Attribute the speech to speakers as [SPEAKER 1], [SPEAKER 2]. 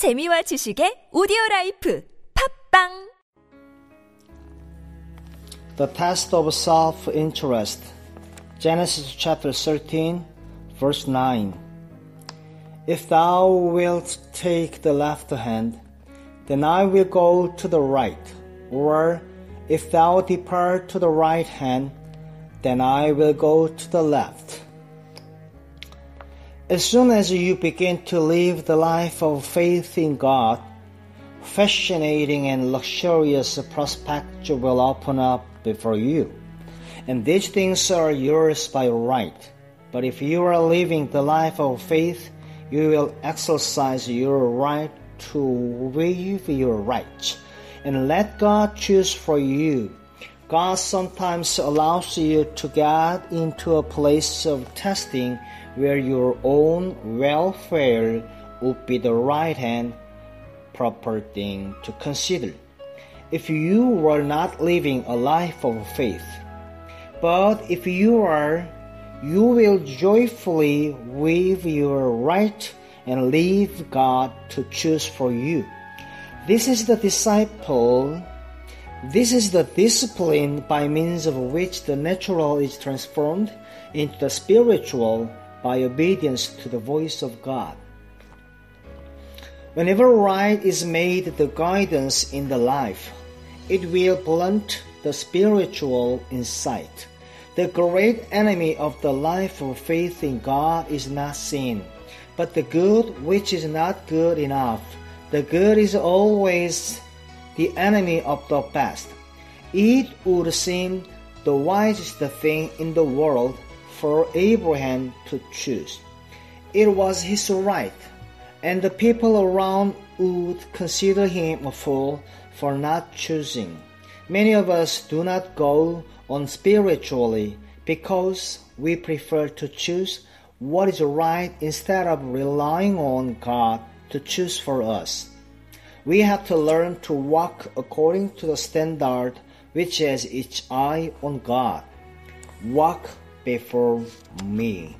[SPEAKER 1] 재미와 지식의 오디오 라이프. 팟빵!
[SPEAKER 2] The test of self-interest. Genesis chapter 13 verse 9 If thou wilt take the left hand then I will go to the right. Or if thou depart to the right hand then I will go to the left. As soon as you begin to live the life of faith in God, fascinating and luxurious prospects will open up before you. And these things are yours by right. But if you are living the life of faith, you will exercise your right to waive your right and let God choose for you. God sometimes allows you to get into a place of testing where your own welfare would be the right and proper thing to consider. If you were not living a life of faith, but if you are, you will joyfully waive your right and leave God to choose for you. This is the disciple. This is the discipline by means of which the natural is transformed into the spiritual by obedience to the voice of God. Whenever right is made the guidance in the life, it will blunt the spiritual insight. The great enemy of the life of faith in God is not sin, but the good which is not good enough. The good is always the enemy of the best. It would seem the wisest thing in the world for Abraham to choose. It was his right, and the people around would consider him a fool for not choosing. Many of us do not go on spiritually because we prefer to choose what is right instead of relying on God to choose for us. We have to learn to walk according to the standard which has its eye on God. Walk before me.